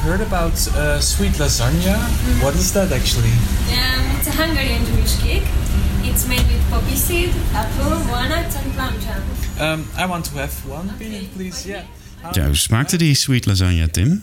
I've heard about uh, sweet lasagna. What is that actually? Um, it's a Hungarian Jewish cake. It's made with poppy seed, apple, walnuts and plum jam. Um, I want to have one, please. Yeah. Ja, hoe smaakte die sweet lasagne, Tim?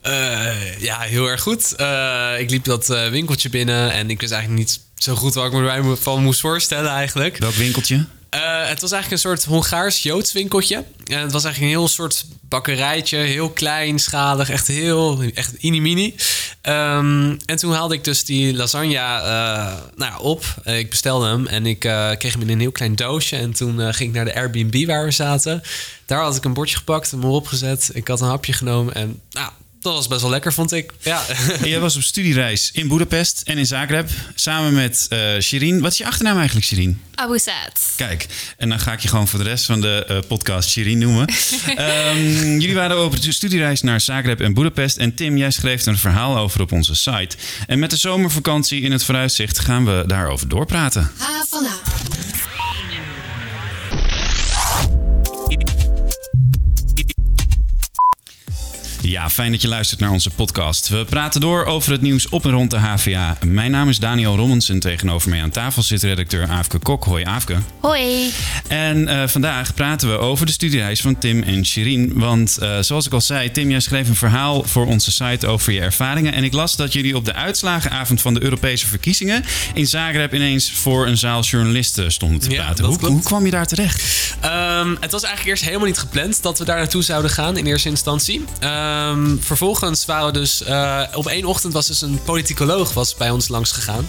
Eh, ja, heel erg goed. Eh, ik liep dat eh, winkeltje binnen en ik wist eigenlijk niet zo goed wat ik me erbij van moest voorstellen eigenlijk. Welk winkeltje? Eh, het was eigenlijk een soort Hongaars-Joods winkeltje. En het was eigenlijk een heel soort bakkerijtje. Heel kleinschalig. Echt heel... Echt mini Ehm en toen haalde ik dus die lasagne eh, nou op. Eh, ik bestelde hem en ik eh, kreeg hem in een heel klein doosje. En toen eh, ging ik naar de Airbnb waar we zaten. Daar had ik een bordje gepakt, hem erop gezet. Ik had een hapje genomen en nou, dat was best wel lekker, vond ik. Ja. Jij was op studiereis in Boedapest en in Zagreb samen met eh Shirin. Wat is je achternaam eigenlijk, Shirin? Abu Saad. Kijk, en dan ga ik je gewoon voor de rest van de eh, podcast Shirin noemen. Ehm, jullie waren op de studiereis naar Zagreb en Boedapest. En Tim, jij schreef er een verhaal over op onze site. En met de zomervakantie in het vooruitzicht gaan we daarover doorpraten. Ja, fijn dat je luistert naar onze podcast. We praten door over het nieuws op en rond de HVA. Mijn naam is Daniel Rommens en tegenover mij aan tafel zit redacteur Aafke Kok. Hoi Aafke. Hoi. En eh, vandaag praten we over de studiereis van Tim en Shirin. Want eh, zoals ik al zei, Tim, jij schreef een verhaal voor onze site over je ervaringen. En ik las dat jullie op de uitslagenavond van de Europese verkiezingen in Zagreb ineens voor een zaal journalisten stonden te praten. Hoe, kwam je daar terecht? Ehm, het was eigenlijk eerst helemaal niet gepland dat we daar naartoe zouden gaan in eerste instantie. Ehm, vervolgens waren we dus... eh, op één ochtend was dus een politicoloog was bij ons langs gegaan.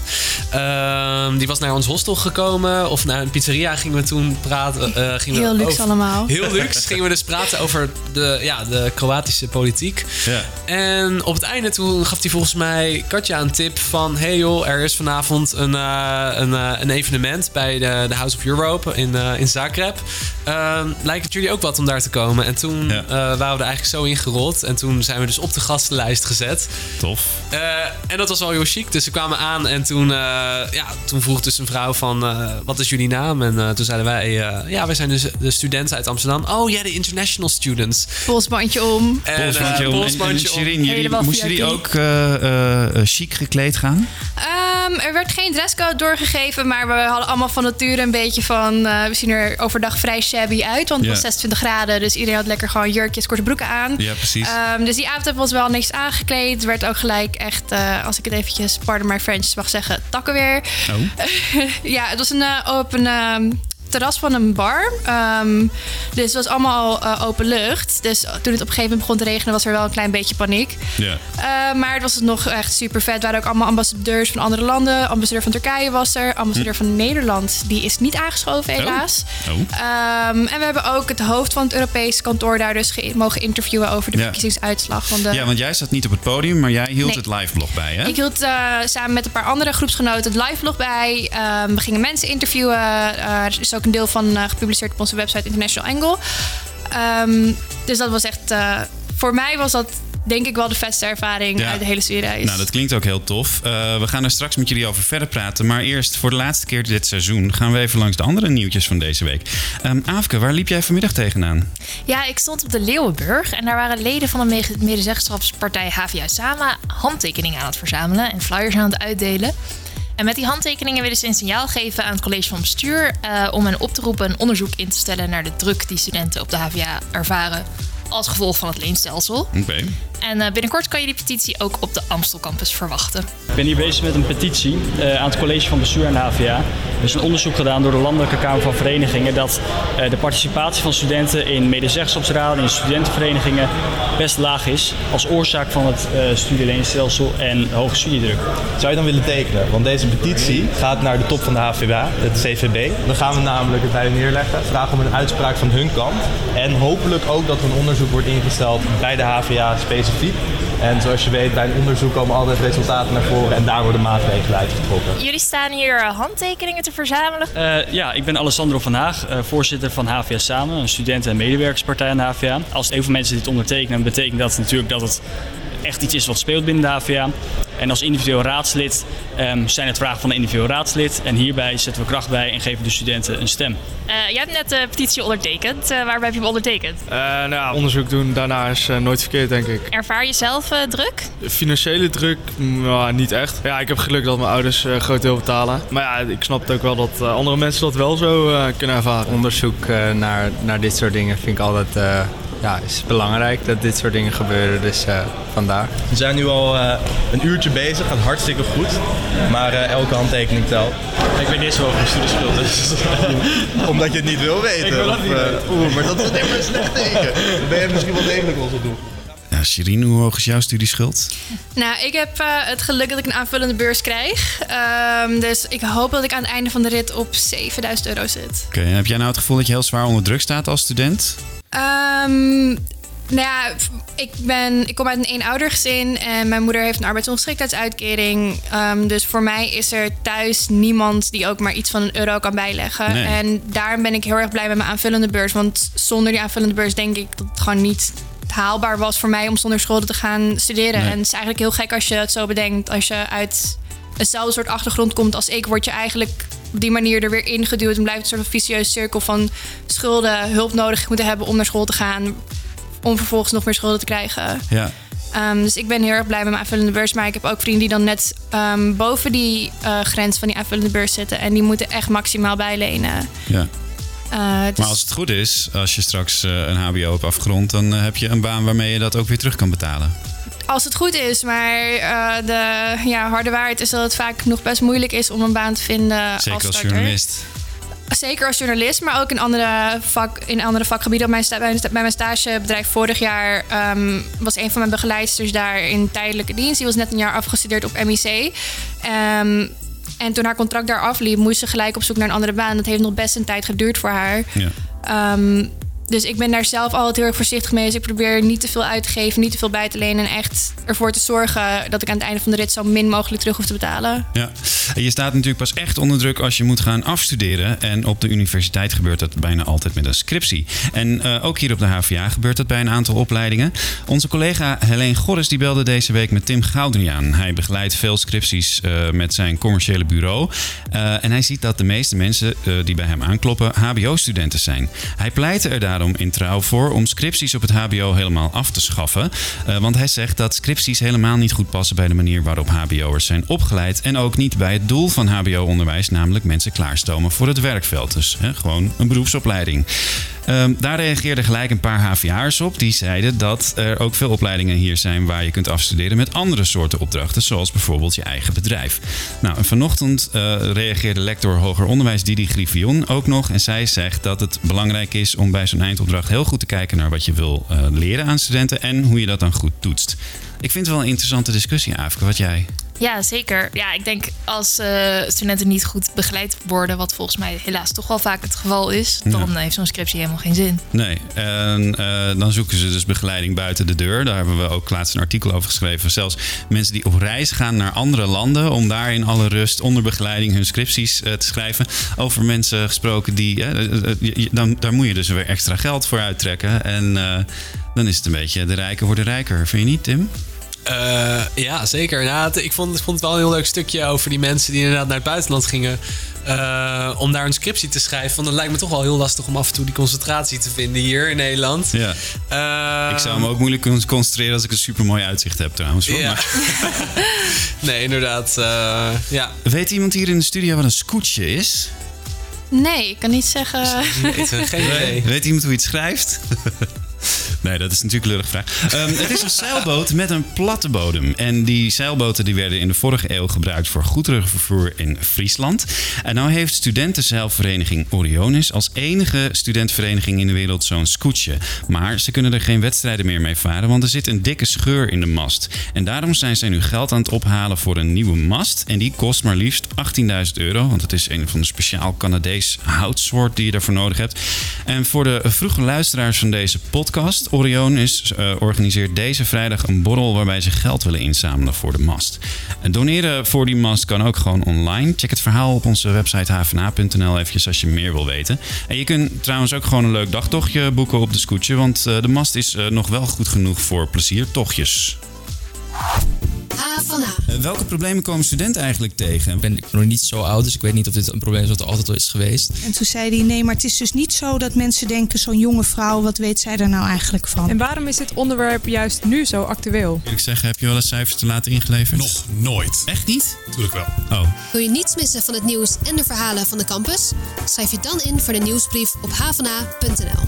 Ehm, die was naar ons hostel gekomen. Of naar een pizzeria gingen we toen praten. eh, gingen Heel we luxe over- allemaal. Heel luxe. gingen we dus praten over de, ja, de Kroatische politiek. Ja. En op het einde toen gaf hij volgens mij Katja een tip van... hey joh, er is vanavond een, eh, een, een evenement bij de, de House of Europe in, eh, in Zagreb. Ehm, lijkt het jullie ook wat om daar te komen? En toen Ja. eh, waren we er eigenlijk zo ingerold. En toen zijn we dus op de gastenlijst gezet. Tof. Eh, en dat was wel heel chic. Dus ze kwamen aan en toen, eh, ja, toen vroeg dus een vrouw van... eh, wat is jullie naam? En eh, toen zeiden wij... eh, ja, wij zijn dus de studenten uit Amsterdam. Oh ja, de international students. Polsbandje om. En, Polsbandje om. En- En, polsbandje om. Jullie, moesten jullie ook eh, eh, eh, chic gekleed gaan? Ehm, er werd geen dresscode doorgegeven, maar we hadden allemaal van nature een beetje van... eh, we zien er overdag vrij shabby uit, want het was 26 graden. Dus iedereen had lekker gewoon jurkjes, korte broeken aan. Ja, precies. Ehm, dus die avond hebben we ons wel niks aangekleed. Werd ook gelijk echt, eh, als ik het eventjes, pardon my French, mag zeggen, takken weer. Oh. ja, het was een, eh, op een ehm, terras van een bar. Ehm, dus het was allemaal eh, open lucht. Dus toen het op een gegeven moment begon te regenen, was er wel een klein beetje paniek. Ja. Eh, maar het was nog echt super vet. Er waren ook allemaal ambassadeurs van andere landen. Ambassadeur van Turkije was er. Ambassadeur van Nederland. Die is niet aangeschoven, helaas. Oh. Ehm, en we hebben ook het hoofd van het Europese kantoor daar dus ge- mogen interviewen over de Ja. verkiezingsuitslag. Van de... Ja, want jij zat niet op het podium, maar jij hield Nee. het live blog bij, hè? Ik hield eh, samen met een paar andere groepsgenoten het live blog bij. Ehm, we gingen mensen interviewen. Eh, er is ook een deel van eh, gepubliceerd op onze website International Angle. Ehm, dus dat was echt... eh, voor mij was dat denk ik wel de vetste ervaring Ja. uit de hele studiereis. Nou, dat klinkt ook heel tof. Eh, we gaan er straks met jullie over verder praten. Maar eerst, voor de laatste keer dit seizoen, gaan we even langs de andere nieuwtjes van deze week. Ehm Aafke, waar liep jij vanmiddag tegenaan? Ja, ik stond op de Leeuwenburg en daar waren leden van de mede- medezeggenschapspartij HVA Sama handtekeningen aan het verzamelen en flyers aan het uitdelen. En met die handtekeningen willen ze een signaal geven aan het college van bestuur eh, om hen op te roepen een onderzoek in te stellen naar de druk die studenten op de HVA ervaren als gevolg van het leenstelsel. Oké. En eh, binnenkort kan je die petitie ook op de Amstel campus verwachten. Ik ben hier bezig met een petitie eh, aan het college van bestuur aan de HVA. Er is een onderzoek gedaan door de Landelijke Kamer van Verenigingen dat eh, de participatie van studenten in medezeggenschapsraden, in studentenverenigingen best laag is als oorzaak van het eh studieleenstelsel en hoge studiedruk. Zou je dan willen tekenen? Want deze petitie gaat naar de top van de HVA, het CVB. Dan gaan we namelijk het bij neerleggen, vragen om een uitspraak van hun kant. En hopelijk ook dat er een onderzoek wordt ingesteld bij de HVA specifiek. En zoals je weet, bij een onderzoek komen altijd resultaten naar voren en daar worden maatregelen uitgetrokken. Jullie staan hier eh, handtekeningen te verzamelen. Eh, ja, ik ben Alessandro van Haag, eh, voorzitter van HVA Samen, een studenten- en medewerkerspartij aan de HVA. Als heel veel mensen dit ondertekenen, betekent dat natuurlijk dat het echt iets is wat speelt binnen de HVA. En als individueel raadslid ehm, zijn het vragen van een individueel raadslid. En hierbij zetten we kracht bij en geven de studenten een stem. Eh, jij hebt net de petitie ondertekend. Uh, waarbij heb je hem ondertekend? Uh, nou ja, onderzoek doen daarna is nooit verkeerd, denk ik. Ervaar je zelf druk? Financiële druk? Nou, niet echt. Ja, ik heb geluk dat mijn ouders groot deel betalen. Maar ja, ik snap het ook wel dat andere mensen dat wel zo kunnen ervaren. Onderzoek naar, naar dit soort dingen vind ik altijd ja, is belangrijk dat dit soort dingen gebeuren. Dus uh, vandaar. We zijn nu al uh, een uurtje bezig, gaat hartstikke goed. Maar uh, elke handtekening telt. Ik weet niet zo over studieschuld. Dus. Omdat je het niet wil weten. Ik wil of, niet Oeh, maar dat is een slecht teken. Dan ben je misschien wel degelijk onze doel. Ja, Shirin, hoe hoog is jouw studieschuld? Nou, ik heb het geluk dat ik een aanvullende beurs krijg. Um, dus ik hoop dat ik aan het einde van de rit op 7000 euro zit. Oké, okay, heb jij nou het gevoel dat je heel zwaar onder druk staat als student? Um, nou ja, ik, ben, ik kom uit een eenoudergezin en mijn moeder heeft een arbeidsongeschiktheidsuitkering. Um, dus voor mij is er thuis niemand die ook maar iets van een euro kan bijleggen. En daarom ben ik heel erg blij met mijn aanvullende beurs. Want zonder die aanvullende beurs denk ik dat het gewoon niet haalbaar was voor mij om zonder schulden te gaan studeren. En het is eigenlijk heel gek als je het zo bedenkt. Als je uit eenzelfde soort achtergrond komt als ik, word je eigenlijk op die manier er weer ingeduwd. En blijft een soort van vicieuze cirkel van schulden, hulp nodig moeten hebben om naar school te gaan. Om vervolgens nog meer schulden te krijgen. Ja. Um, dus ik ben heel erg blij met mijn aanvullende beurs. Maar ik heb ook vrienden die dan net um, boven die uh, grens van die aanvullende beurs zitten. En die moeten echt maximaal bijlenen. Ja. Uh, dus... Maar als het goed is, als je straks uh, een HBO hebt afgerond, dan heb je een baan waarmee je dat ook weer terug kan betalen. Als het goed is, maar uh, de ja, harde waarheid is dat het vaak nog best moeilijk is om een baan te vinden. Zeker als, journalist. Zeker als journalist, maar ook in andere, vak, in andere vakgebieden. Op mijn bij, bij mijn stagebedrijf vorig jaar um, was een van mijn begeleidsters daar in tijdelijke dienst. Die was net een jaar afgestudeerd op MIC. Um, ehm, en toen haar contract daar afliep, moest ze gelijk op zoek naar een andere baan. Dat heeft nog best een tijd geduurd voor haar. Ja. Um, dus ik ben daar zelf altijd heel erg voorzichtig mee. Dus ik probeer niet te veel uit te geven, niet te veel bij te lenen. En echt ervoor te zorgen dat ik aan het einde van de rit zo min mogelijk terug hoef te betalen. Ja, en je staat natuurlijk pas echt onder druk als je moet gaan afstuderen. En op de universiteit gebeurt dat bijna altijd met een scriptie. En uh, ook hier op de HVA gebeurt dat bij een aantal opleidingen. Onze collega Helene Gorris die belde deze week met Tim Goudriaan. Hij begeleidt veel scripties uh, met zijn commerciële bureau. Uh, en hij ziet dat de meeste mensen die bij hem aankloppen HBO-studenten zijn. Hij pleit er daarom in trouw voor om scripties op het HBO helemaal af te schaffen. Uh, want hij zegt dat scripties helemaal niet goed passen bij de manier waarop HBO'ers zijn opgeleid. En ook niet bij het doel van HBO-onderwijs, namelijk mensen klaarstomen voor het werkveld. Dus hè, gewoon een beroepsopleiding. Um, daar reageerden gelijk een paar HVA'ers op. Die zeiden dat er ook veel opleidingen hier zijn waar je kunt afstuderen met andere soorten opdrachten, zoals bijvoorbeeld je eigen bedrijf. Nou, en vanochtend uh, reageerde lector hoger onderwijs Didi Griffioen ook nog. En zij zegt dat het belangrijk is om bij zo'n eindopdracht heel goed te kijken naar wat je wil uh, leren aan studenten en hoe je dat dan goed toetst. Ik vind het wel een interessante discussie, Afke. Wat jij? Ja, zeker. Ja, ik denk als uh, studenten niet goed begeleid worden, wat volgens mij helaas toch wel vaak het geval is, dan heeft zo'n scriptie helemaal geen zin. Nee, en uh, dan zoeken ze dus begeleiding buiten de deur. Daar hebben we ook laatst een artikel over geschreven. Zelfs mensen die op reis gaan naar andere landen om daar in alle rust onder begeleiding hun scripties uh, te schrijven. Over mensen gesproken die, dan, daar moet je dus weer extra geld voor uittrekken. En dan is het een beetje de rijken worden rijker. Vind je niet, Tim? Uh, ja, zeker. Ik, vond, ik vond het wel een heel leuk stukje over die mensen die inderdaad naar het buitenland gingen. Uh, om daar een scriptie te schrijven. Want het lijkt me toch wel heel lastig om af en toe die concentratie te vinden hier in Nederland. Ja. Uh, ik zou me ook moeilijk kunnen concentreren als ik een super mooi uitzicht heb trouwens. Ja. nee, inderdaad. ja. Weet iemand hier in de studio wat een scootje is? Nee, ik kan niet zeggen. Nee, geen idee. Weet iemand hoe je het schrijft? Nee, dat is natuurlijk een lullig vraag. Um, het is een zeilboot met een platte bodem. En die zeilboten die werden in de vorige eeuw gebruikt voor goederenvervoer in Friesland. En nu heeft studentenzeilvereniging Orionis als enige studentenvereniging in de wereld zo'n scootje. Maar ze kunnen er geen wedstrijden meer mee varen, want er zit een dikke scheur in de mast. En daarom zijn zij nu geld aan het ophalen voor een nieuwe mast. En die kost maar liefst 18.000 euro, want het is een van de speciaal Canadees houtsoort die je daarvoor nodig hebt. En voor de vroege luisteraars van deze podcast Orion is, uh, organiseert deze vrijdag een borrel waarbij ze geld willen inzamelen voor de mast. En doneren voor die mast kan ook gewoon online. Check het verhaal op onze website hvna.nl eventjes als je meer wil weten. En je kunt trouwens ook gewoon een leuk dagtochtje boeken op de scootje, want uh, de mast is uh, nog wel goed genoeg voor pleziertochtjes. A van A. Eh, welke problemen komen studenten eigenlijk tegen? ben ik nog niet zo oud, dus ik weet niet of dit een probleem is wat er altijd al is geweest. En toen zei hij, nee, maar het is dus niet zo dat mensen denken... zo'n jonge vrouw, wat weet zij er nou eigenlijk van? En waarom is dit onderwerp juist nu zo actueel? Eerlijk zeggen, heb je wel eens cijfers te laten ingeleverd? Nog nooit. Echt niet? Tuurlijk wel. Oh. Wil je niets missen van het nieuws en de verhalen van de campus? Schrijf je dan in voor de nieuwsbrief op havana.nl.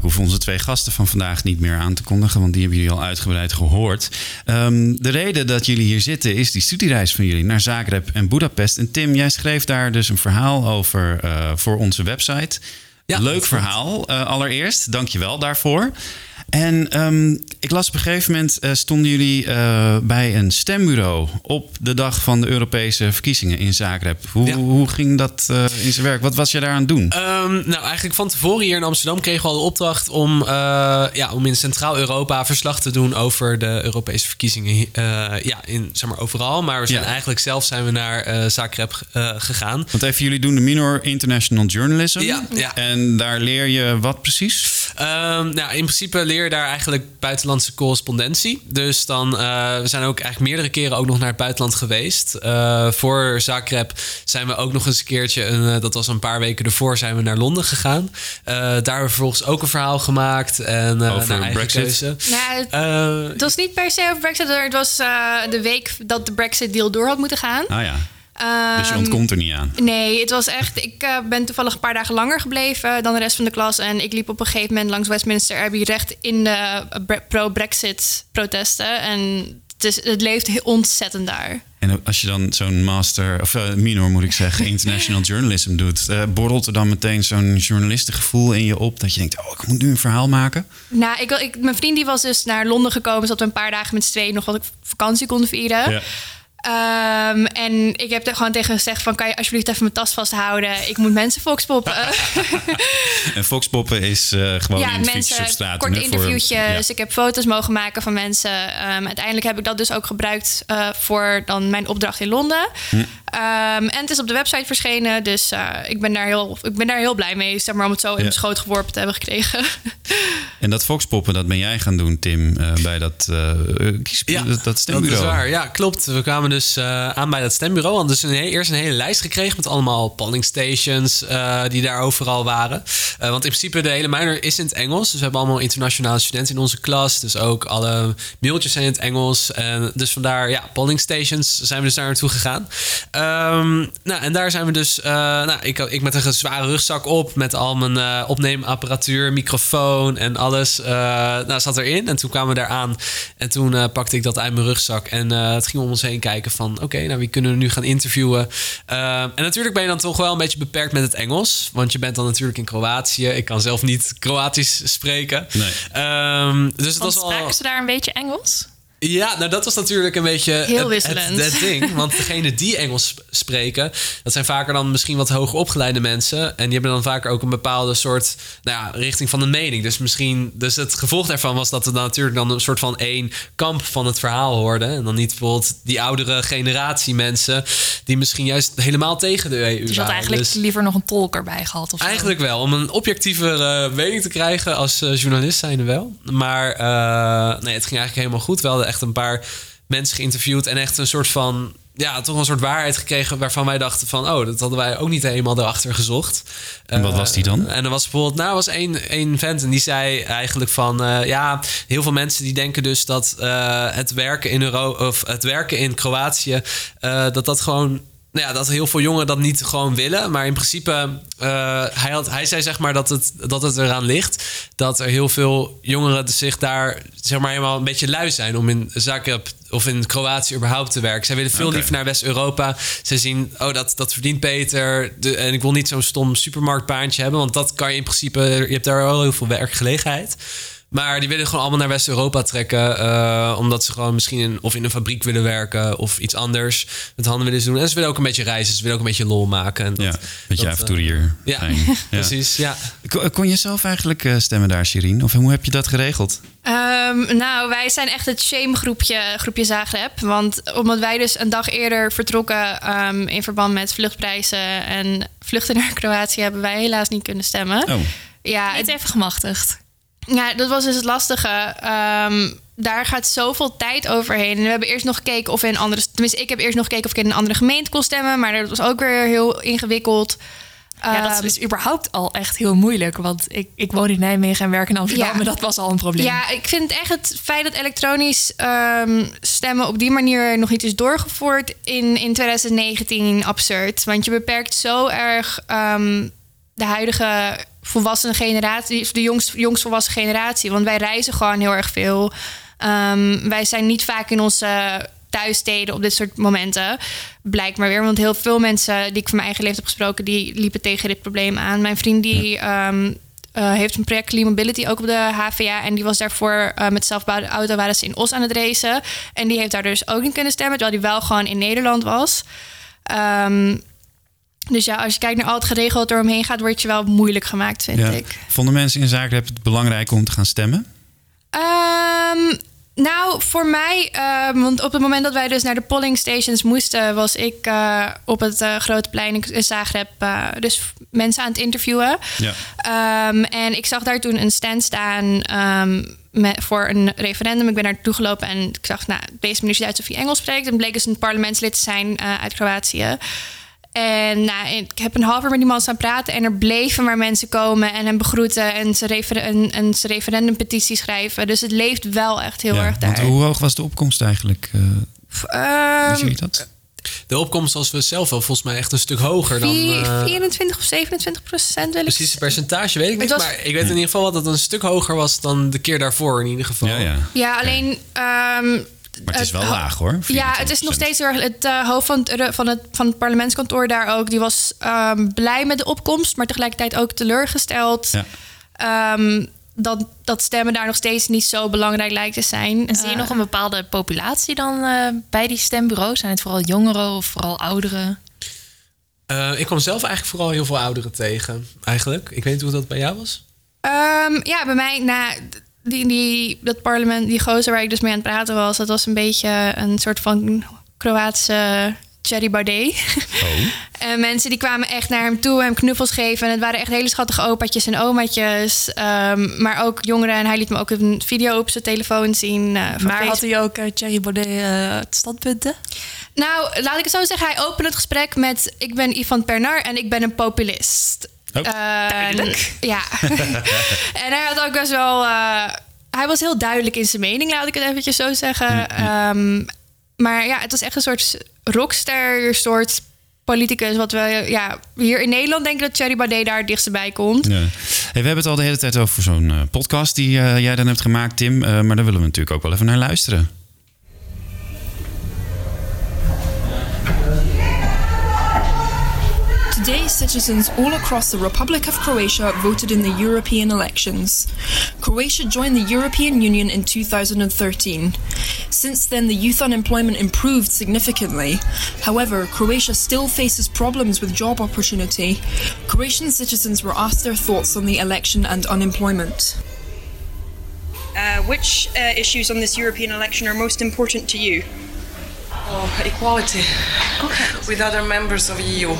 Ik hoef onze twee gasten van vandaag niet meer aan te kondigen, want die hebben jullie al uitgebreid gehoord. Ehm, de reden dat jullie hier zitten is die studiereis van jullie naar Zagreb en Budapest. En Tim, jij schreef daar dus een verhaal over eh, voor onze website. Leuk verhaal, uh, allereerst. Dank je wel daarvoor. En ehm, ik las op een gegeven moment uh, stonden jullie uh, bij een stembureau op de dag van de Europese verkiezingen in Zagreb. Hoe, ja. hoe ging dat uh, in zijn werk? Wat was je daar aan het doen? Um, nou, eigenlijk van tevoren hier in Amsterdam kregen we al de opdracht om, ja, om in Centraal-Europa verslag te doen over de Europese verkiezingen. ja, in zeg maar overal. Maar we zijn ja. eigenlijk zelf zijn we naar Zagreb gegaan. Want even, jullie doen de minor international journalism. Ja, ja. En daar leer je wat precies? Um, nou, in principe leer daar eigenlijk buitenlandse correspondentie. Dus dan, uh, we zijn ook eigenlijk meerdere keren ook nog naar het buitenland geweest. Uh, voor Zagreb zijn we ook nog eens een keertje, een, uh, dat was een paar weken ervoor, zijn we naar Londen gegaan. daar hebben we vervolgens ook een verhaal gemaakt. En over naar eigen Brexit? keuze. Nou, het, het was niet per se over Brexit. Het was de week dat de Brexit-deal door had moeten gaan. Ah ja. Dus je ontkomt er niet aan? Nee, het was echt. Ik uh, ben toevallig een paar dagen langer gebleven dan de rest van de klas. En ik liep op een gegeven moment langs Westminster Abbey recht in de pro-Brexit protesten. En het, is, het leeft ontzettend daar. En als je dan zo'n master, of uh, minor moet ik zeggen, international journalism doet, uh, borrelt er dan meteen zo'n journalistengevoel in je op dat je denkt, oh, ik moet nu een verhaal maken? Nou, ik, ik, mijn vriend die was dus naar Londen gekomen, zodat we een paar dagen met z'n tweeën nog wat vakantie konden vieren. Ja. Um, en ik heb er gewoon tegen gezegd van... kan je alsjeblieft even mijn tas vasthouden? Ik moet mensen foxpoppen. en foxpoppen is uh, gewoon ja, mensen, straat. korte interviewtjes. Ja. Ik heb foto's mogen maken van mensen. Um, uiteindelijk heb ik dat dus ook gebruikt... Uh, voor dan mijn opdracht in Londen. Hm. Um, en het is op de website verschenen. Dus uh, ik, ben daar heel, ik ben daar heel blij mee. Zeg maar, om het zo in mijn schoot geworpen te hebben gekregen. en dat foxpoppen, dat ben jij gaan doen, Tim. bij dat, kies, ja, dat stembureau. Dat is waar. Ja, klopt. We kwamen dus uh, aan bij dat stembureau. We hadden dus een, eerst een hele lijst gekregen met allemaal polling stations uh, die daar overal waren. Uh, want in principe de hele minor is in het Engels. Dus we hebben allemaal internationale studenten in onze klas. Dus ook alle mailtjes zijn in het Engels. En dus vandaar, ja, polling stations zijn we dus daar naartoe gegaan. Um, nou, en daar zijn we dus, nou, ik, ik met een zware rugzak op met al mijn opneemapparatuur, microfoon en alles. nou, zat erin. En toen kwamen we daar aan. En toen pakte ik dat uit mijn rugzak. En het ging om ons heen kijken van oké, okay, nou wie kunnen we nu gaan interviewen? Uh, en natuurlijk ben je dan toch wel een beetje beperkt met het Engels. Want je bent dan natuurlijk in Kroatië. Ik kan zelf niet Kroatisch spreken. Nee. Um, dus het Want was spraken al... ze daar een beetje Engels? Ja, nou dat was natuurlijk een beetje Heel het, wisselend. het, het ding. Want degene die Engels sp- spreken, dat zijn vaker dan misschien wat hoger opgeleide mensen. En die hebben dan vaker ook een bepaalde soort nou ja, richting van de mening. Dus misschien, dus het gevolg daarvan was dat we dan natuurlijk dan een soort van één kamp van het verhaal hoorden. En dan niet bijvoorbeeld die oudere generatie mensen die misschien juist helemaal tegen de EU Dus je had waren. eigenlijk Dus- liever nog een tolk erbij gehad of zo. Eigenlijk wel. Om een objectievere mening te krijgen als uh, journalist zijnde wel. Maar uh, nee, het ging eigenlijk helemaal goed. We hadden echt een paar mensen geïnterviewd en echt een soort van... Ja, toch een soort waarheid gekregen waarvan wij dachten van... oh, dat hadden wij ook niet helemaal erachter gezocht. En wat was die dan? En er was bijvoorbeeld... Nou, was één, één vent en die zei eigenlijk van... uh, ja, heel veel mensen die denken dus dat uh, het werken in Euro of het werken in Kroatië... Dat dat gewoon nou ja, dat heel veel jongeren dat niet gewoon willen. Maar in principe, uh, hij, had, hij zei zeg maar dat het, dat het eraan ligt dat er heel veel jongeren zich daar zeg maar helemaal een beetje lui zijn om in Zagreb of in Kroatië überhaupt te werken. Zij willen veel liever naar West-Europa. Ze zien, oh, dat, dat verdient beter. De, en ik wil niet zo'n stom supermarktbaantje hebben, want dat kan je in principe, je hebt daar wel heel veel werkgelegenheid. Maar die willen gewoon allemaal naar West-Europa trekken. uh, omdat ze gewoon misschien in, of in een fabriek willen werken. Of iets anders met handen willen doen. En ze willen ook een beetje reizen. Ze willen ook een beetje lol maken. En dat, Ja, beetje dat, avonturier ja, zijn. Ja. precies. Ja. Kon, kon je zelf eigenlijk eh, stemmen daar, Shirin? Of hoe heb je dat geregeld? Um, nou, wij zijn echt het shame-groepje groepje Zagreb. Want omdat wij dus een dag eerder vertrokken um, in verband met vluchtprijzen en vluchten naar Kroatië, hebben wij helaas niet kunnen stemmen. Oh. Ja, Niet even gemachtigd. Ja, dat was dus het lastige. Ehm, daar gaat zoveel tijd overheen. En we hebben eerst nog gekeken of we in een andere... Tenminste, ik heb eerst nog gekeken of ik in een andere gemeente kon stemmen. Maar dat was ook weer heel ingewikkeld. Ja, dat Ehm, is dus überhaupt al echt heel moeilijk. Want ik, ik woon in Nijmegen en werk in Amsterdam. Ja. Maar dat was al een probleem. Ja, ik vind echt het feit dat elektronisch ehm, stemmen op die manier nog niet is doorgevoerd in, in 2019 absurd. Want je beperkt zo erg de huidige volwassen generatie, de jongst, jongst volwassen generatie. Want wij reizen gewoon heel erg veel. Ehm, wij zijn niet vaak in onze thuissteden op dit soort momenten. Blijkt maar weer. Want heel veel mensen die ik van mijn eigen leeftijd heb gesproken, die liepen tegen dit probleem aan. Mijn vriend die. ehm, eh, heeft een project Clean Mobility ook op de HVA. En die was daarvoor eh, met zelfbouwde auto waren ze in Os aan het racen. En die heeft daar dus ook niet kunnen stemmen, terwijl die wel gewoon in Nederland was. Ehm, dus ja, als je kijkt naar al het geregeld dat er omheen gaat, wordt je wel moeilijk gemaakt, vind Ja. ik. Vonden mensen in Zagreb het belangrijk om te gaan stemmen? Ehm, nou, voor mij, ehm, want op het moment dat wij dus naar de polling stations moesten, was ik eh, op het eh, grote plein in Zagreb uh, dus mensen aan het interviewen. Ja. Um, en ik zag daar toen een stand staan um, met, voor een referendum. Ik ben daar naartoe gelopen en ik zag, nou, deze meneer Duits of hij Engels spreekt. En bleek dus een parlementslid te zijn uit Kroatië. En nou, ik heb een half uur met die man staan praten. En er bleven maar mensen komen en hem begroeten. En ze, refer en, en ze referendumpetitie schrijven. Dus het leeft wel echt heel ja, erg daar. Want hoe hoog was de opkomst eigenlijk? Uh, um, dat? De opkomst was we zelf wel volgens mij echt een stuk hoger dan... Uh, 24 of 27 procent. Precies, het percentage weet ik niet. Was, maar ik weet in ieder geval wel dat het een stuk hoger was dan de keer daarvoor in ieder geval. Ja, ja. ja alleen... Um, maar het is wel laag hoor. Ja, het is nog steeds heel erg. Het uh, hoofd van het, van, het, van het parlementskantoor daar ook, die was um, blij met de opkomst, maar tegelijkertijd ook teleurgesteld. Ja. Um, dat, dat stemmen daar nog steeds niet zo belangrijk lijkt te zijn. En zie je uh, nog een bepaalde populatie dan uh, bij die stembureaus? Zijn het vooral jongeren of vooral ouderen? Uh, ik kwam zelf eigenlijk vooral heel veel ouderen tegen, eigenlijk. Ik weet niet hoe dat bij jou was. Um, ja, bij mij, nou, die, die, dat parlement, die gozer waar ik dus mee aan het praten was, dat was een beetje een soort van Kroatische Thierry Baudet. Oh. en mensen die kwamen echt naar hem toe, hem knuffels geven. En het waren echt hele schattige opaatjes en omaatjes. Um, maar ook jongeren. En hij liet me ook een video op zijn telefoon zien. Uh, maar Facebook. had hij ook uh, Thierry Baudet uh, standpunten? Nou, laat ik het zo zeggen. Hij opende het gesprek met... Ik ben Ivan Pernar en ik ben een populist. Oh. Ja. en hij had ook best wel... Uh, hij was heel duidelijk in zijn mening, laat ik het eventjes zo zeggen. Um, maar ja, het was echt een soort rockster soort politicus. Wat we ja, hier in Nederland denken dat Thierry Baudet daar het dichtst bij komt. Ja. Hey, we hebben het al de hele tijd over zo'n uh, podcast die uh, jij dan hebt gemaakt, Tim. Maar daar willen we natuurlijk ook wel even naar luisteren. Today, citizens all across the Republic of Croatia voted in the European elections. Croatia joined the European Union in 2013. Since then, the youth unemployment improved significantly. However, Croatia still faces problems with job opportunity. Croatian citizens were asked their thoughts on the election and unemployment. Uh, which uh, issues on this European election are most important to you? Oh, equality okay. with other members of EU.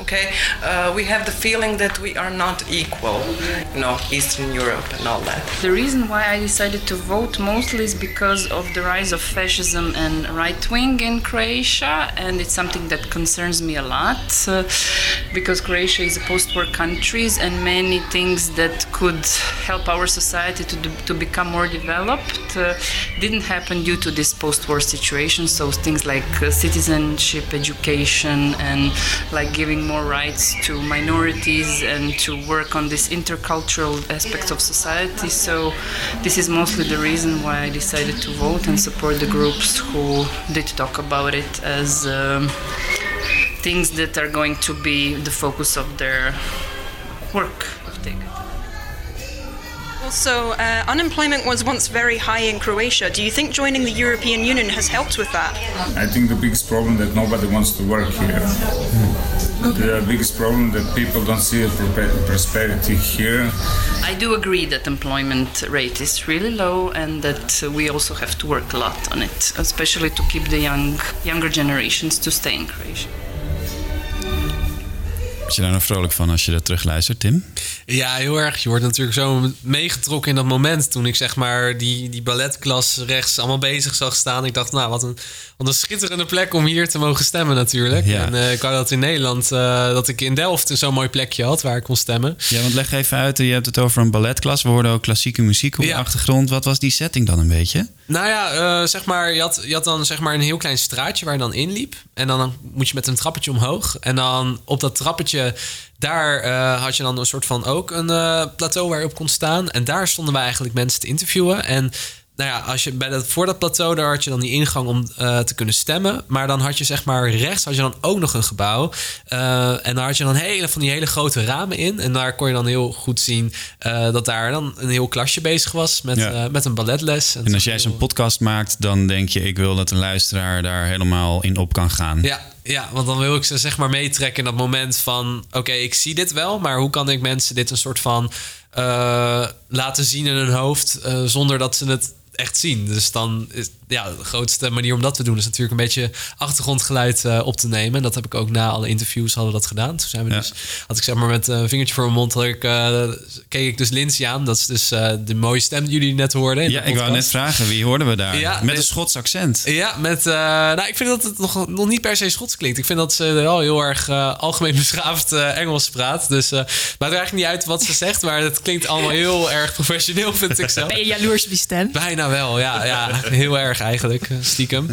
Okay, uh, we have the feeling that we are not equal, you know, Eastern Europe and all that. The reason why I decided to vote mostly is because of the rise of fascism and right wing in Croatia, and it's something that concerns me a lot uh, because Croatia is a post-war country, and many things that could help our society to do, to become more developed uh, didn't happen due to this post-war situation. So things like uh, citizenship, education, and like giving more rights to minorities and to work on this intercultural aspects of society. So this is mostly the reason why I decided to vote and support the groups who did talk about it as um, things that are going to be the focus of their work. Also, uh, unemployment was once very high in Croatia. Do you think joining the European Union has helped with that? I think the biggest problem that nobody wants to work here. The biggest problem that people don't see prosperity here. I do agree that employment rate is really low and that uh, we also have to work a lot on it, especially to keep the young younger generations to stay in Croatia. Word je daar nou vrolijk van als je dat terugluistert, Tim? Ja, heel erg. Je wordt natuurlijk zo meegetrokken in dat moment. Toen ik zeg maar die, die balletklas rechts allemaal bezig zag staan. Ik dacht, nou, wat een, wat een schitterende plek om hier te mogen stemmen natuurlijk. Ja. En eh, ik wou dat in Nederland, eh, dat ik in Delft zo'n mooi plekje had waar ik kon stemmen. Ja, want leg even uit, je hebt het over een balletklas. We hoorden ook klassieke muziek op de achtergrond. Wat was die setting dan een beetje? Nou ja, eh, zeg maar, je had, je had dan zeg maar een heel klein straatje waar je dan inliep. En dan moet je met een trappetje omhoog. En dan op dat trappetje, daar eh, had je dan een soort van ook een eh, plateau waar je op kon staan. En daar stonden wij eigenlijk mensen te interviewen. En nou ja, als je bij dat, voor dat plateau, daar had je dan die ingang om eh, te kunnen stemmen. Maar dan had je zeg maar rechts had je dan ook nog een gebouw. Eh, en daar had je dan hele, van die hele grote ramen in. En daar kon je dan heel goed zien eh, dat daar dan een heel klasje bezig was met, Ja. met een balletles. En als jij zo'n podcast maakt, dan denk je... ik wil dat een luisteraar daar helemaal in op kan gaan. Ja, ja, want dan wil ik ze zeg maar meetrekken in dat moment van... oké, ik zie dit wel, maar hoe kan ik mensen dit een soort van laten zien in hun hoofd... zonder dat ze het echt zien. Dus dan is ja, de grootste manier om dat te doen... is natuurlijk een beetje achtergrondgeluid eh, op te nemen. En dat heb ik ook na alle interviews hadden we dat gedaan. Toen zijn we dus, had ik zeg maar met een vingertje voor mijn mond... Had ik, eh, keek ik dus Lindsay aan. Dat is dus eh, de mooie stem die jullie net hoorden. in Ja, ik wou net vragen, wie hoorden we daar? Ja, Met een Schots accent. Ja, met, eh, nou, ik vind dat het nog, nog niet per se Schots klinkt. Ik vind dat ze wel heel erg algemeen beschaafd eh, Engels praat. Dus, eh maakt er eigenlijk niet uit wat ze zegt, maar het klinkt allemaal heel erg professioneel, vind ik zelf. Ben je jaloers op die stem? Bijna wel, ja, ja. Heel erg eigenlijk, eh, stiekem.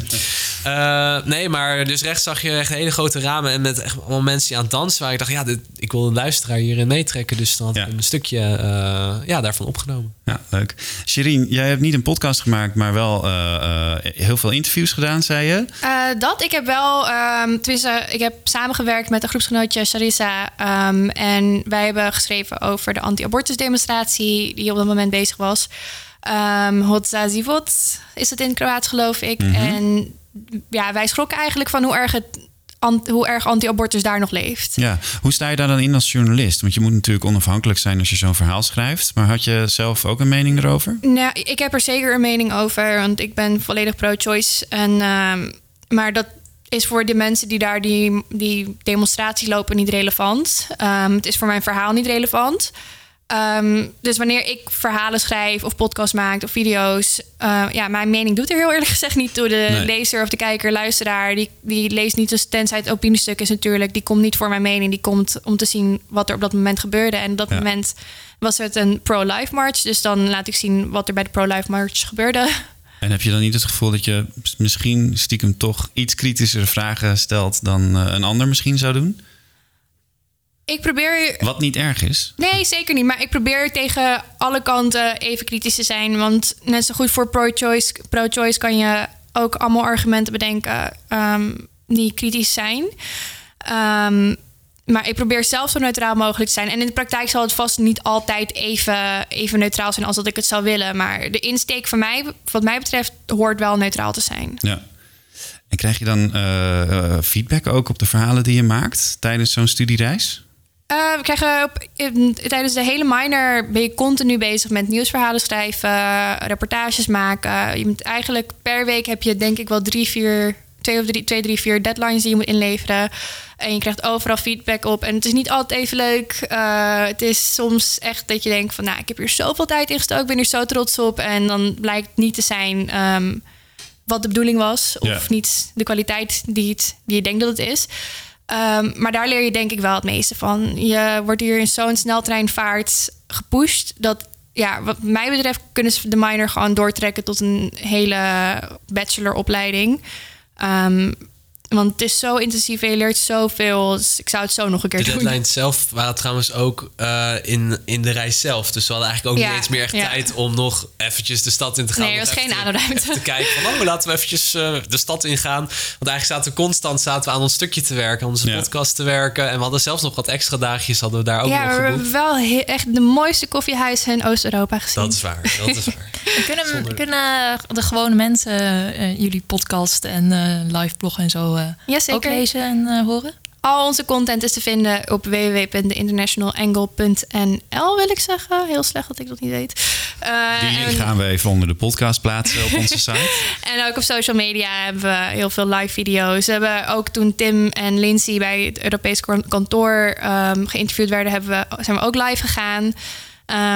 Eh, nee, maar dus rechts zag je echt hele grote ramen en met echt allemaal mensen die aan het dansen waren. Ik dacht, ja, dit, ik wil een luisteraar hierin meetrekken. Dus dan had ik een stukje eh, ja, daarvan opgenomen. Ja, leuk. Sherine, jij hebt niet een podcast gemaakt, maar wel eh, eh, heel veel interviews gedaan, zei je. Eh, dat, ik heb wel, ehm tenminste, ik heb samengewerkt met een groepsgenootje, Sarissa. ehm, en wij hebben geschreven over de anti-abortus demonstratie die op dat moment bezig was. Ehm Hotza Zivot is het in het Kroaats, geloof ik. Mhm. En ja, wij schrokken eigenlijk van hoe erg, het, hoe erg anti-abortus daar nog leeft. Ja, hoe sta je daar dan in als journalist? Want je moet natuurlijk onafhankelijk zijn als je zo'n verhaal schrijft. Maar had je zelf ook een mening erover? Nou, ik heb er zeker een mening over, want ik ben volledig pro-choice. En, ehm, maar dat is voor de mensen die daar die, die demonstratie lopen niet relevant. Ehm, het is voor mijn verhaal niet relevant. Ehm, dus wanneer ik verhalen schrijf of podcast maak of video's, eh, ja, mijn mening doet er heel eerlijk gezegd niet toe. De Nee. lezer of de kijker, luisteraar, die, die leest niet, dus tenzij het opiniestuk is natuurlijk, die komt niet voor mijn mening, die komt om te zien wat er op dat moment gebeurde. En op dat Ja. moment was het een pro-life march, dus dan laat ik zien wat er bij de pro-life march gebeurde. En heb je dan niet het gevoel dat je misschien stiekem toch iets kritischere vragen stelt dan eh, een ander misschien zou doen? Ik probeer Wat niet erg is. Nee, zeker niet. Maar ik probeer tegen alle kanten even kritisch te zijn. Want net zo goed voor pro-choice, pro-choice kan je ook allemaal argumenten bedenken ehm, die kritisch zijn. Ehm, maar ik probeer zelf zo neutraal mogelijk te zijn. En in de praktijk zal het vast niet altijd even, even neutraal zijn als dat ik het zou willen. Maar de insteek van mij, wat mij betreft, hoort wel neutraal te zijn. Ja. En krijg je dan eh, eh, feedback ook op de verhalen die je maakt tijdens zo'n studiereis? Eh, we krijgen op, in- tijdens de hele minor ben je continu bezig met nieuwsverhalen schrijven, reportages maken. Je moet eigenlijk per week heb je denk ik wel drie, vier, twee of drie, twee, drie, vier deadlines die je moet inleveren. En je krijgt overal feedback op. En het is niet altijd even leuk. Eh, het is soms echt dat je denkt van, nou, ik heb hier zoveel tijd in gestoken, ik ben hier zo trots op. En dan blijkt niet te zijn ehm, wat de bedoeling was. Of niet de kwaliteit die, het, die je denkt dat het is. Ehm, maar daar leer je denk ik wel het meeste van. Je wordt hier in zo'n sneltreinvaart gepusht... dat ja, wat mij betreft kunnen ze de minor gewoon doortrekken... tot een hele bacheloropleiding. Ehm, want het is zo intensief en je leert zoveel. Dus ik zou het zo nog een keer De doen. deadlines zelf waren trouwens ook eh, in, in de reis zelf. Dus we hadden eigenlijk ook Ja, niet eens meer echt ja. tijd om nog eventjes de stad in te gaan. Nee, er was geen even te- kijken van, oh, laten we eventjes eh, de stad ingaan. Want eigenlijk zaten we constant zaten we aan ons stukje te werken, aan onze podcast te werken. En we hadden zelfs nog wat extra dagjes hadden we daar ook ja, nog maar we hebben wel echt de mooiste koffiehuizen in Oost-Europa gezien. Dat is waar, dat is waar. Kunnen, kunnen de gewone mensen eh, jullie podcast en eh live blog en zo eh, Ja, zeker. ook lezen en eh, horen? Al onze content is te vinden op www.theinternationalangle.nl, wil ik zeggen. Heel slecht dat ik dat niet weet. Uh, Die link gaan we even onder de podcast plaatsen op onze site. en ook op social media hebben we heel veel live video's. We hebben ook toen Tim en Lindsay bij het Europees kantoor um, geïnterviewd werden, hebben we, zijn we ook live gegaan.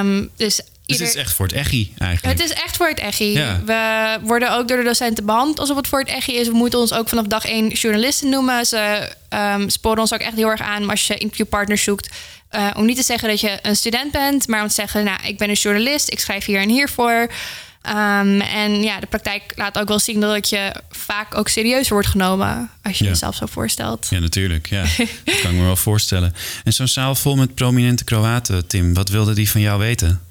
Um, dus dus het is echt voor het echi eigenlijk. Het is echt voor het echi. We worden ook door de docenten behandeld alsof het voor het echi is. We moeten ons ook vanaf dag één journalisten noemen. Ze um, sporen ons ook echt heel erg aan als je interviewpartners zoekt. Uh, om niet te zeggen dat je een student bent, maar om te zeggen, nou, ik ben een journalist, ik schrijf hier en hiervoor. Um, en ja, de praktijk laat ook wel zien dat je vaak ook serieuzer wordt genomen als je ja. jezelf zo voorstelt. Ja, natuurlijk. Ja. dat kan ik me wel voorstellen. En zo'n zaal vol met prominente Kroaten, Tim, wat wilde die van jou weten?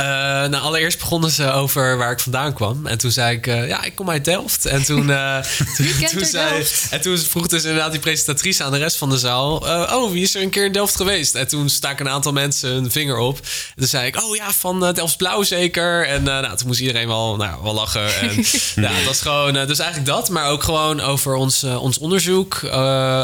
Uh, nou, allereerst begonnen ze over waar ik vandaan kwam. En toen zei ik, uh, ja, ik kom uit Delft. En toen, uh, toen, toen zei, en toen vroeg dus inderdaad die presentatrice aan de rest van de zaal... oh, wie is er een keer in Delft geweest? En toen staken een aantal mensen hun vinger op. En toen zei ik, oh ja, van Delft Blauw zeker. En nou, toen moest iedereen wel, nou, wel lachen. En ja, dat was gewoon, dus eigenlijk dat. Maar ook gewoon over ons, ons onderzoek.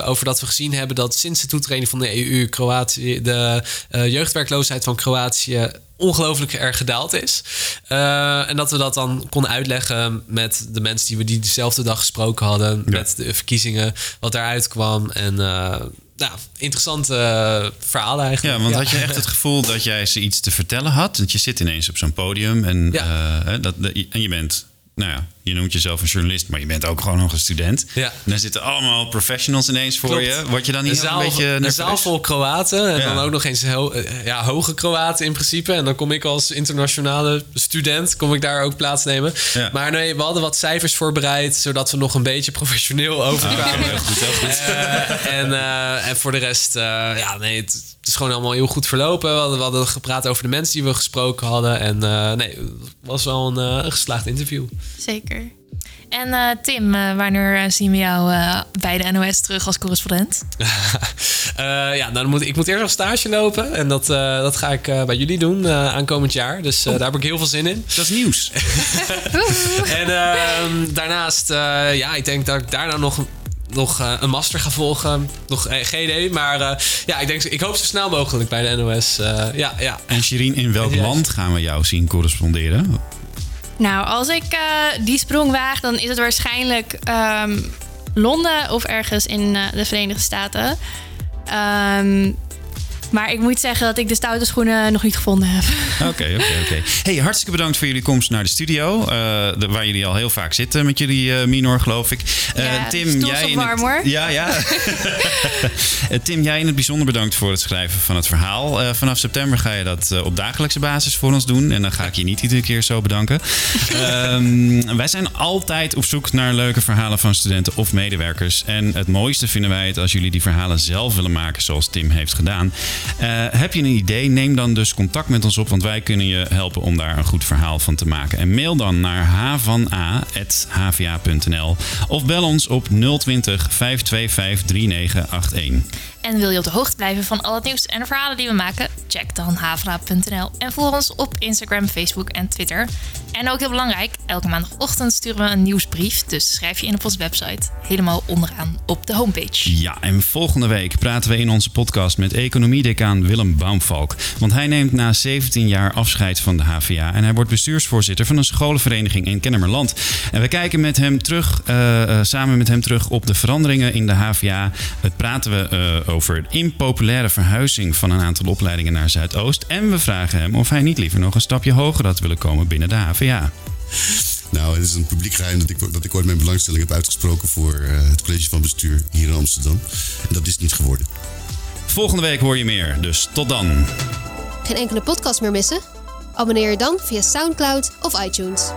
over dat we gezien hebben dat sinds de toetreding van de EU... Kroatië, de jeugdwerkloosheid van Kroatië ongelooflijk erg gedaald is. Uh, en dat we dat dan konden uitleggen met de mensen die we die dezelfde dag gesproken hadden. Met de verkiezingen, wat daaruit kwam. En uh, nou, interessante uh, verhalen eigenlijk. Ja, want had je echt het gevoel dat jij ze iets te vertellen had? Want je zit ineens op zo'n podium en, ja. dat, en je bent nou ja, je noemt jezelf een journalist, maar je bent ook gewoon nog een student. Ja. En daar zitten allemaal professionals ineens voor je. Word je dan niet een, zaal, een beetje nerveus? Een zaal vol Kroaten. En dan ook nog eens ho eh, ja, hoge Kroaten in principe. En dan kom ik als internationale student, kom ik daar ook plaatsnemen. Ja. Maar nee, we hadden wat cijfers voorbereid, zodat we nog een beetje professioneel overkwamen. Ah, goed, goed. Uh, en, uh, en voor de rest, ja, nee, het, het, is gewoon allemaal heel goed verlopen. We hadden, we hadden gepraat over de mensen die we gesproken hadden. En nee, het was wel een, een geslaagd interview. Zeker. En uh, Tim, uh, wanneer zien we jou uh, bij de NOS terug als correspondent? ja, dan moet, ik moet eerst nog stage lopen. En dat, dat ga ik bij jullie doen aankomend jaar. Dus daar heb ik heel veel zin in. Dat is nieuws. en ehm, daarnaast, ja, ik denk dat ik daarna nog nog uh, een master ga volgen. Nog uh, geen idee. Maar uh, ja, ik, denk, ik hoop zo snel mogelijk bij de NOS. ja, ja. En Shireen, in welk land gaan we jou zien corresponderen? Nou, als ik uh, die sprong waag, dan is het waarschijnlijk um, Londen of ergens in uh, de Verenigde Staten. Um, maar ik moet zeggen dat ik de stoute schoenen nog niet gevonden heb. Oké, oké, oké. Hey, hartstikke bedankt voor jullie komst naar de studio. Uh, de, waar jullie al heel vaak zitten met jullie uh, Minor, geloof ik. Uh, ja, Tim, jij in warm, hoor. Ja, ja. Tim, jij in het bijzonder bedankt voor het schrijven van het verhaal. vanaf september ga je dat op dagelijkse basis voor ons doen. En dan ga ik je niet iedere keer zo bedanken. um, wij zijn altijd op zoek naar leuke verhalen van studenten of medewerkers. En het mooiste vinden wij het als jullie die verhalen zelf willen maken, zoals Tim heeft gedaan. Uh, heb je een idee? Neem dan dus contact met ons op, want wij kunnen je helpen om daar een goed verhaal van te maken. En mail dan naar havana.hva.nl of bel ons op 020 525 3981. En wil je op de hoogte blijven van al het nieuws en de verhalen die we maken? Check dan havra.nl en volg ons op Instagram, Facebook en Twitter. En ook heel belangrijk, elke maandagochtend sturen we een nieuwsbrief. Dus schrijf je in op onze website, helemaal onderaan op de homepage. Ja, en volgende week praten we in onze podcast met economiedecaan Willem Baumvalk. Want hij neemt na 17 jaar afscheid van de HVA en hij wordt bestuursvoorzitter van een scholenvereniging in Kennemerland. En we kijken met hem terug, uh, uh, samen met hem terug op de veranderingen in de HVA. Het praten we uh, over impopulaire verhuizing van een aantal opleidingen naar Zuidoost. En we vragen hem of hij niet liever nog een stapje hoger had willen komen binnen de HVA. Nou, het is een publiek geheim dat ik, dat ik ooit mijn belangstelling heb uitgesproken voor het college van bestuur hier in Amsterdam. En dat is niet geworden. Volgende week hoor je meer, dus tot dan. Geen enkele podcast meer missen? Abonneer je dan via SoundCloud of iTunes.